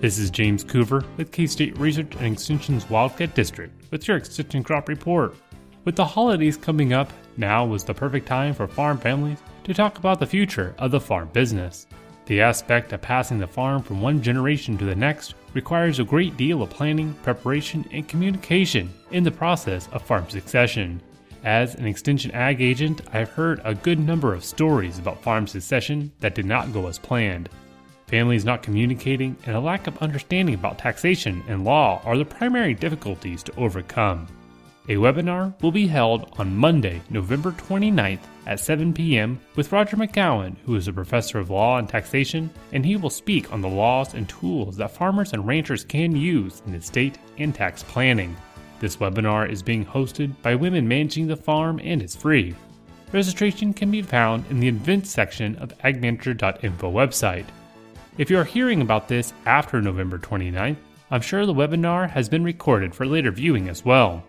This is James Coover with K State Research and Extension's Wildcat District with your Extension Crop Report. With the holidays coming up, now was the perfect time for farm families to talk about the future of the farm business. The aspect of passing the farm from one generation to the next requires a great deal of planning, preparation, and communication in the process of farm succession. As an extension ag agent, I've heard a good number of stories about farm succession that did not go as planned. Families not communicating and a lack of understanding about taxation and law are the primary difficulties to overcome. A webinar will be held on Monday, November 29th at 7 p.m. with Roger McEowen, who is a professor of law and taxation, and he will speak on the laws and tools that farmers and ranchers can use in estate and tax planning. This webinar is being hosted by Women Managing the Farm and is free. Registration can be found in the events section of agmanager.info website. If you are hearing about this after November 29th, I'm sure the webinar has been recorded for later viewing as well.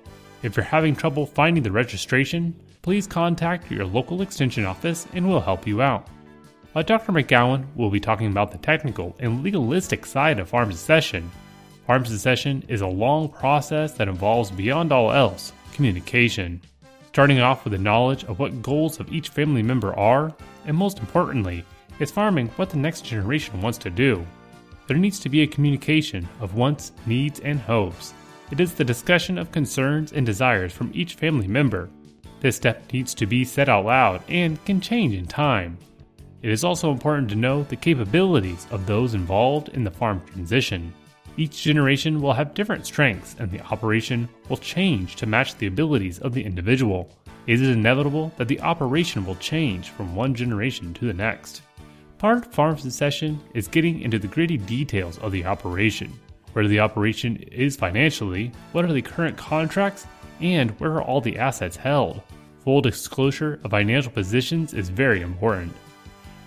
If you're having trouble finding the registration, please contact your local extension office and we'll help you out. While Dr. McEowen will be talking about the technical and legalistic side of farm succession, farm succession is a long process that involves beyond all else communication. Starting off with the knowledge of what goals of each family member are, and most importantly, is farming what the next generation wants to do. There needs to be a communication of wants, needs, and hopes. It is the discussion of concerns and desires from each family member. This step needs to be said out loud and can change in time. It is also important to know the capabilities of those involved in the farm transition. Each generation will have different strengths, and the operation will change to match the abilities of the individual. It is inevitable that the operation will change from one generation to the next. Part farm succession is getting into the gritty details of the operation. Where the operation is financially, what are the current contracts, and where are all the assets held. Full disclosure of financial positions is very important.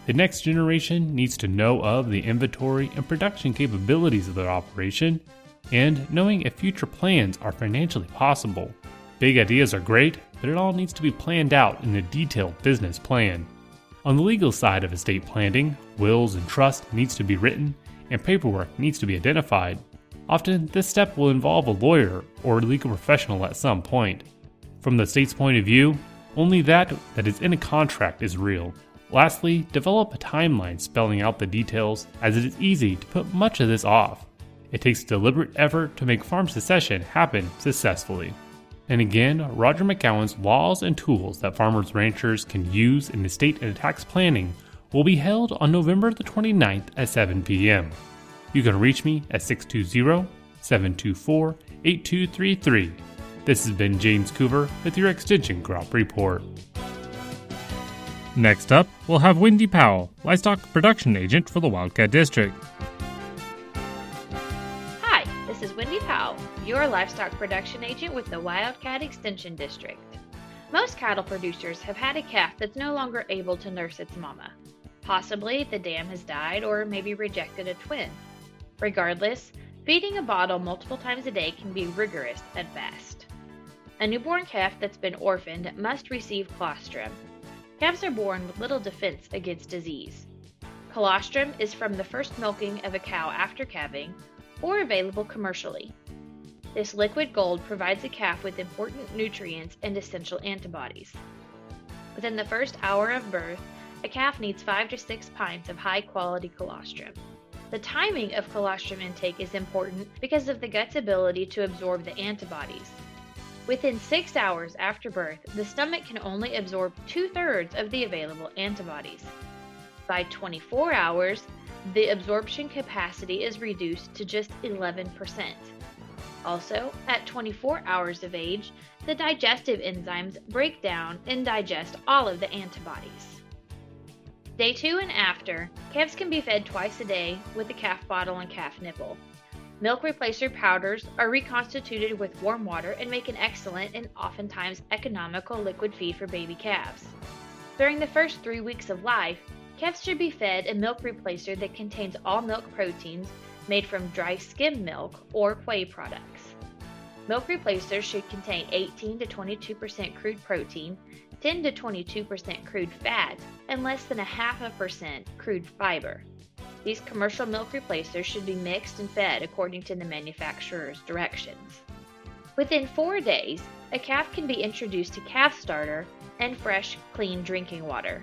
The next generation needs to know of the inventory and production capabilities of their operation and knowing if future plans are financially possible. Big ideas are great, but it all needs to be planned out in a detailed business plan. On the legal side of estate planning, wills and trust needs to be written and paperwork needs to be identified. Often, this step will involve a lawyer or a legal professional at some point. From the state's point of view, only that that is in a contract is real. Lastly, develop a timeline spelling out the details, as it is easy to put much of this off. It takes deliberate effort to make farm succession happen successfully. And again, Roger McEowen's laws and tools that farmers ranchers can use in estate and tax planning will be held on November the 29th at 7 p.m. You can reach me at 620 724 8233. This has been James Coover with your Extension Crop Report. Next up, we'll have Wendy Powell, Livestock Production Agent for the Wildcat District. Your livestock production agent with the Wildcat Extension District. Most cattle producers have had a calf that's no longer able to nurse its mama. Possibly the dam has died or maybe rejected a twin. Regardless, feeding a bottle multiple times a day can be rigorous at best. A newborn calf that's been orphaned must receive colostrum. Calves are born with little defense against disease. Colostrum is from the first milking of a cow after calving or available commercially. This liquid gold provides the calf with important nutrients and essential antibodies. Within the first hour of birth, a calf needs 5 to 6 pints of high quality colostrum. The timing of colostrum intake is important because of the gut's ability to absorb the antibodies. Within 6 hours after birth, the stomach can only absorb two thirds of the available antibodies. By 24 hours, the absorption capacity is reduced to just 11%. Also, at 24 hours of age, the digestive enzymes break down and digest all of the antibodies. Day 2 and after, calves can be fed twice a day with a calf bottle and calf nipple. Milk replacer powders are reconstituted with warm water and make an excellent and oftentimes economical liquid feed for baby calves. During the first three weeks of life, calves should be fed a milk replacer that contains all milk proteins made from dry skim milk or whey products. Milk replacers should contain 18 to 22% crude protein, 10 to 22% crude fat, and less than a half a percent crude fiber. These commercial milk replacers should be mixed and fed according to the manufacturer's directions. Within four days, a calf can be introduced to calf starter and fresh, clean drinking water.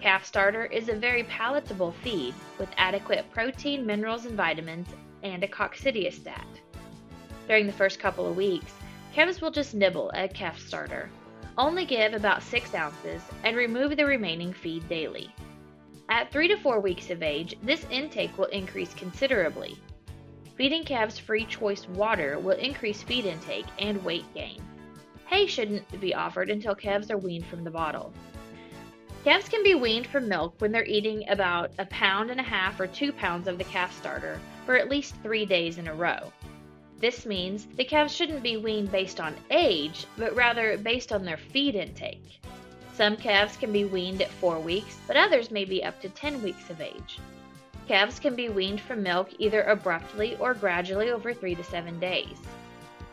Calf starter is a very palatable feed with adequate protein, minerals, and vitamins, and a coccidiostat. During the first couple of weeks, calves will just nibble at calf starter. Only give about 6 ounces and remove the remaining feed daily. At 3 to 4 weeks of age, this intake will increase considerably. Feeding calves free choice water will increase feed intake and weight gain. Hay shouldn't be offered until calves are weaned from the bottle. Calves can be weaned from milk when they're eating about a pound and a half or two pounds of the calf starter for at least three days in a row. This means the calves shouldn't be weaned based on age, but rather based on their feed intake. Some calves can be weaned at 4 weeks, but others may be up to 10 weeks of age. Calves can be weaned from milk either abruptly or gradually over 3 to 7 days.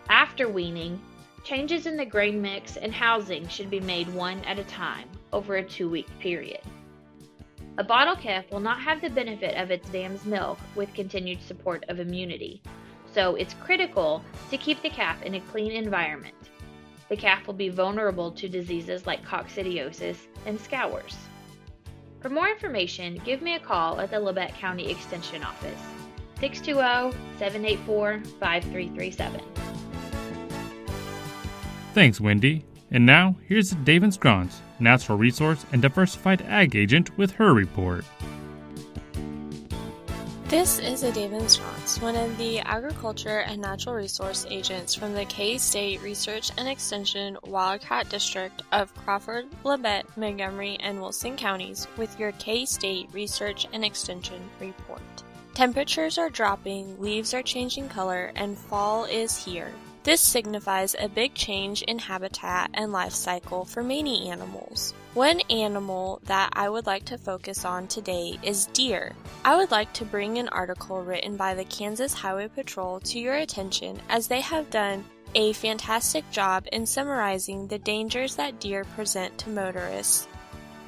After weaning, changes in the grain mix and housing should be made one at a time over a two week period. A bottle calf will not have the benefit of its dam's milk with continued support of immunity, so it's critical to keep the calf in a clean environment the calf will be vulnerable to diseases like coccidiosis and scours. For more information, give me a call at the Labette County Extension Office, 620 784 5337. Thanks, Wendy. And now, here's David Scrons, Natural Resource and Diversified Ag Agent, with her report. This is a David Scrons, one of the Agriculture and Natural Resource Agents from the K-State Research and Extension Wildcat District of Crawford, Labette, Montgomery, and Wilson counties with your K-State Research and Extension report. Temperatures are dropping, leaves are changing color, and fall is here. This signifies a big change in habitat and life cycle for many animals. One animal that I would like to focus on today is deer. I would like to bring an article written by the Kansas Highway Patrol to your attention as they have done a fantastic job in summarizing the dangers that deer present to motorists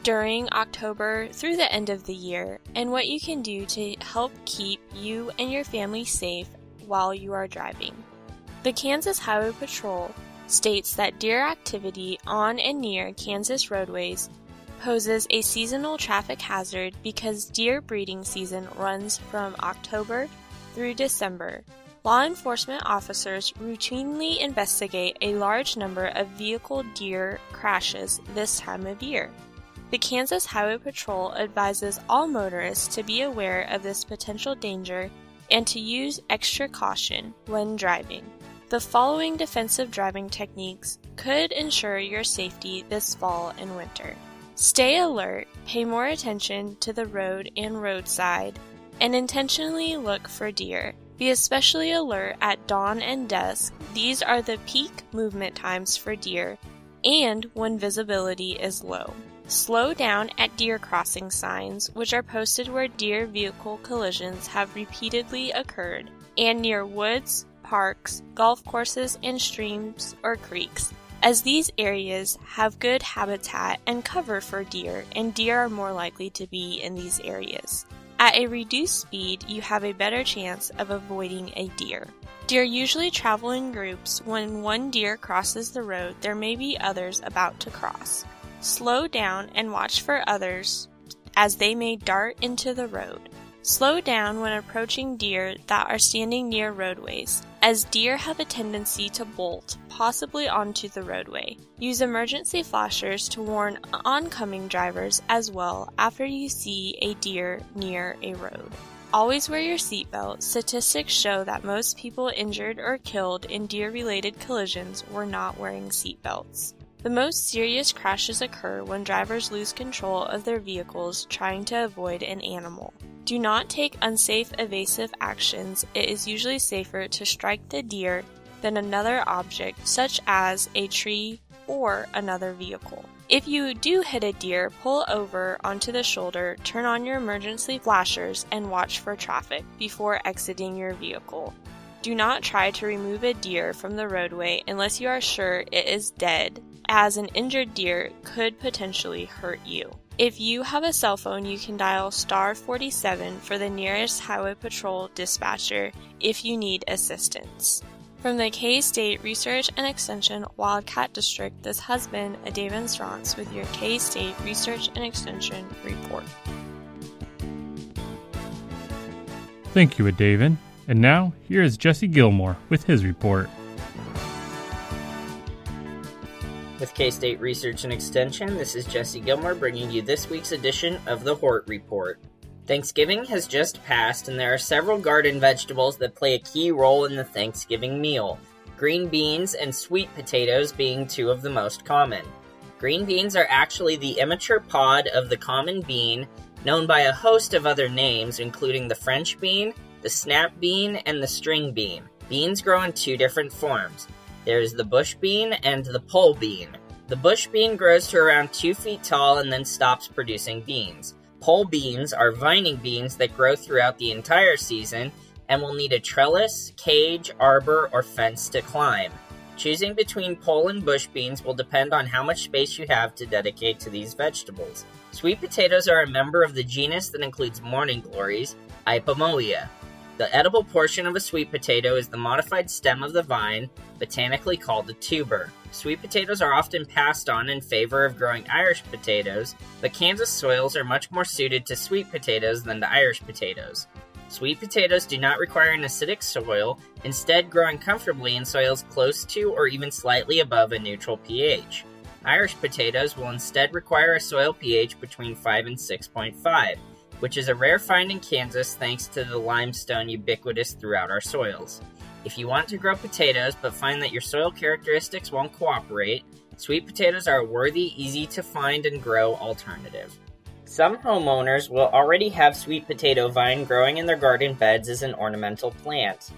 during October through the end of the year and what you can do to help keep you and your family safe while you are driving. The Kansas Highway Patrol states that deer activity on and near Kansas roadways poses a seasonal traffic hazard because deer breeding season runs from October through December. Law enforcement officers routinely investigate a large number of vehicle deer crashes this time of year. The Kansas Highway Patrol advises all motorists to be aware of this potential danger and to use extra caution when driving. The following defensive driving techniques could ensure your safety this fall and winter. Stay alert, pay more attention to the road and roadside, and intentionally look for deer. Be especially alert at dawn and dusk. These are the peak movement times for deer and when visibility is low. Slow down at deer crossing signs, which are posted where deer vehicle collisions have repeatedly occurred, and near woods, parks, golf courses, and streams or creeks, as these areas have good habitat and cover for deer, and deer are more likely to be in these areas. At a reduced speed, you have a better chance of avoiding a deer. Deer usually travel in groups. When one deer crosses the road, there may be others about to cross. Slow down and watch for others as they may dart into the road. Slow down when approaching deer that are standing near roadways, as deer have a tendency to bolt, possibly onto the roadway. Use emergency flashers to warn oncoming drivers as well after you see a deer near a road. Always wear your seatbelt. Statistics show that most people injured or killed in deer related collisions were not wearing seatbelts. The most serious crashes occur when drivers lose control of their vehicles trying to avoid an animal. Do not take unsafe evasive actions. It is usually safer to strike the deer than another object such as a tree or another vehicle. If you do hit a deer, pull over onto the shoulder, turn on your emergency flashers, and watch for traffic before exiting your vehicle. Do not try to remove a deer from the roadway unless you are sure it is dead, as an injured deer could potentially hurt you. If you have a cell phone, you can dial star 47 for the nearest Highway Patrol dispatcher if you need assistance. From the K State Research and Extension Wildcat District, this has been a David Strauss with your K State Research and Extension report. Thank you, David. And now, here is Jesse Gilmore with his report. With K State Research and Extension, this is Jesse Gilmore bringing you this week's edition of the Hort Report. Thanksgiving has just passed, and there are several garden vegetables that play a key role in the Thanksgiving meal, green beans and sweet potatoes being two of the most common. Green beans are actually the immature pod of the common bean, known by a host of other names, including the French bean, the snap bean, and the string bean. Beans grow in two different forms. There's the bush bean and the pole bean. The bush bean grows to around 2 feet tall and then stops producing beans. Pole beans are vining beans that grow throughout the entire season and will need a trellis, cage, arbor, or fence to climb. Choosing between pole and bush beans will depend on how much space you have to dedicate to these vegetables. Sweet potatoes are a member of the genus that includes morning glories, Ipomoea. The edible portion of a sweet potato is the modified stem of the vine, botanically called a tuber. Sweet potatoes are often passed on in favor of growing Irish potatoes, but Kansas soils are much more suited to sweet potatoes than to Irish potatoes. Sweet potatoes do not require an acidic soil, instead, growing comfortably in soils close to or even slightly above a neutral pH. Irish potatoes will instead require a soil pH between 5 and 6.5 which is a rare find in Kansas thanks to the limestone ubiquitous throughout our soils. If you want to grow potatoes but find that your soil characteristics won't cooperate, sweet potatoes are a worthy, easy to find and grow alternative. Some homeowners will already have sweet potato vine growing in their garden beds as an ornamental plant.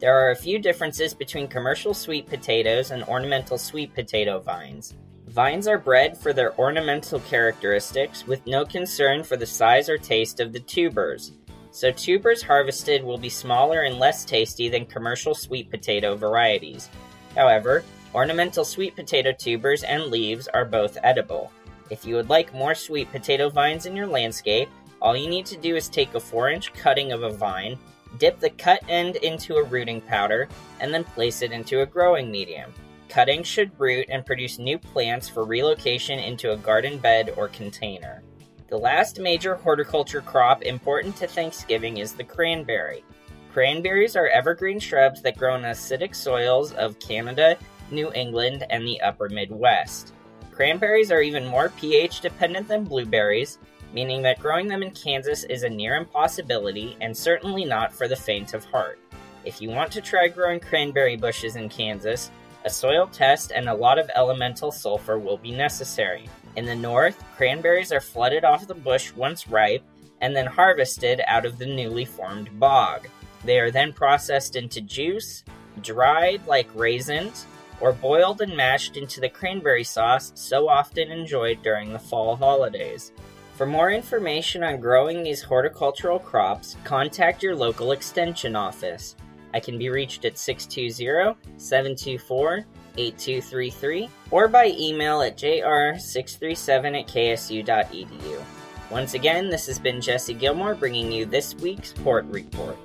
There are a few differences between commercial sweet potatoes and ornamental sweet potato vines. Vines are bred for their ornamental characteristics with no concern for the size or taste of the tubers. So tubers harvested will be smaller and less tasty than commercial sweet potato varieties. However, ornamental sweet potato tubers and leaves are both edible. If you would like more sweet potato vines in your landscape, all you need to do is take a 4 inch cutting of a vine, dip the cut end into a rooting powder, and then place it into a growing medium. Cuttings should root and produce new plants for relocation into a garden bed or container. The last major horticulture crop important to Thanksgiving is the cranberry. Cranberries are evergreen shrubs that grow in acidic soils of Canada, New England, and the upper Midwest. Cranberries are even more pH dependent than blueberries, meaning that growing them in Kansas is a near impossibility and certainly not for the faint of heart. If you want to try growing cranberry bushes in Kansas, a soil test and a lot of elemental sulfur will be necessary. In the north, cranberries are flooded off the bush once ripe and then harvested out of the newly formed bog. They are then processed into juice, dried like raisins, or boiled and mashed into the cranberry sauce so often enjoyed during the fall holidays. For more information on growing these horticultural crops, contact your local extension office. I can be reached at 620 724 8233 or by email at jr637 at ksu.edu. Once again, this has been Jesse Gilmore bringing you this week's Hort Report.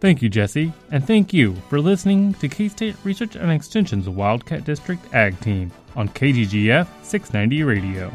Thank you, Jesse, and thank you for listening to K State Research and Extension's Wildcat District Ag Team on KGGF 690 Radio.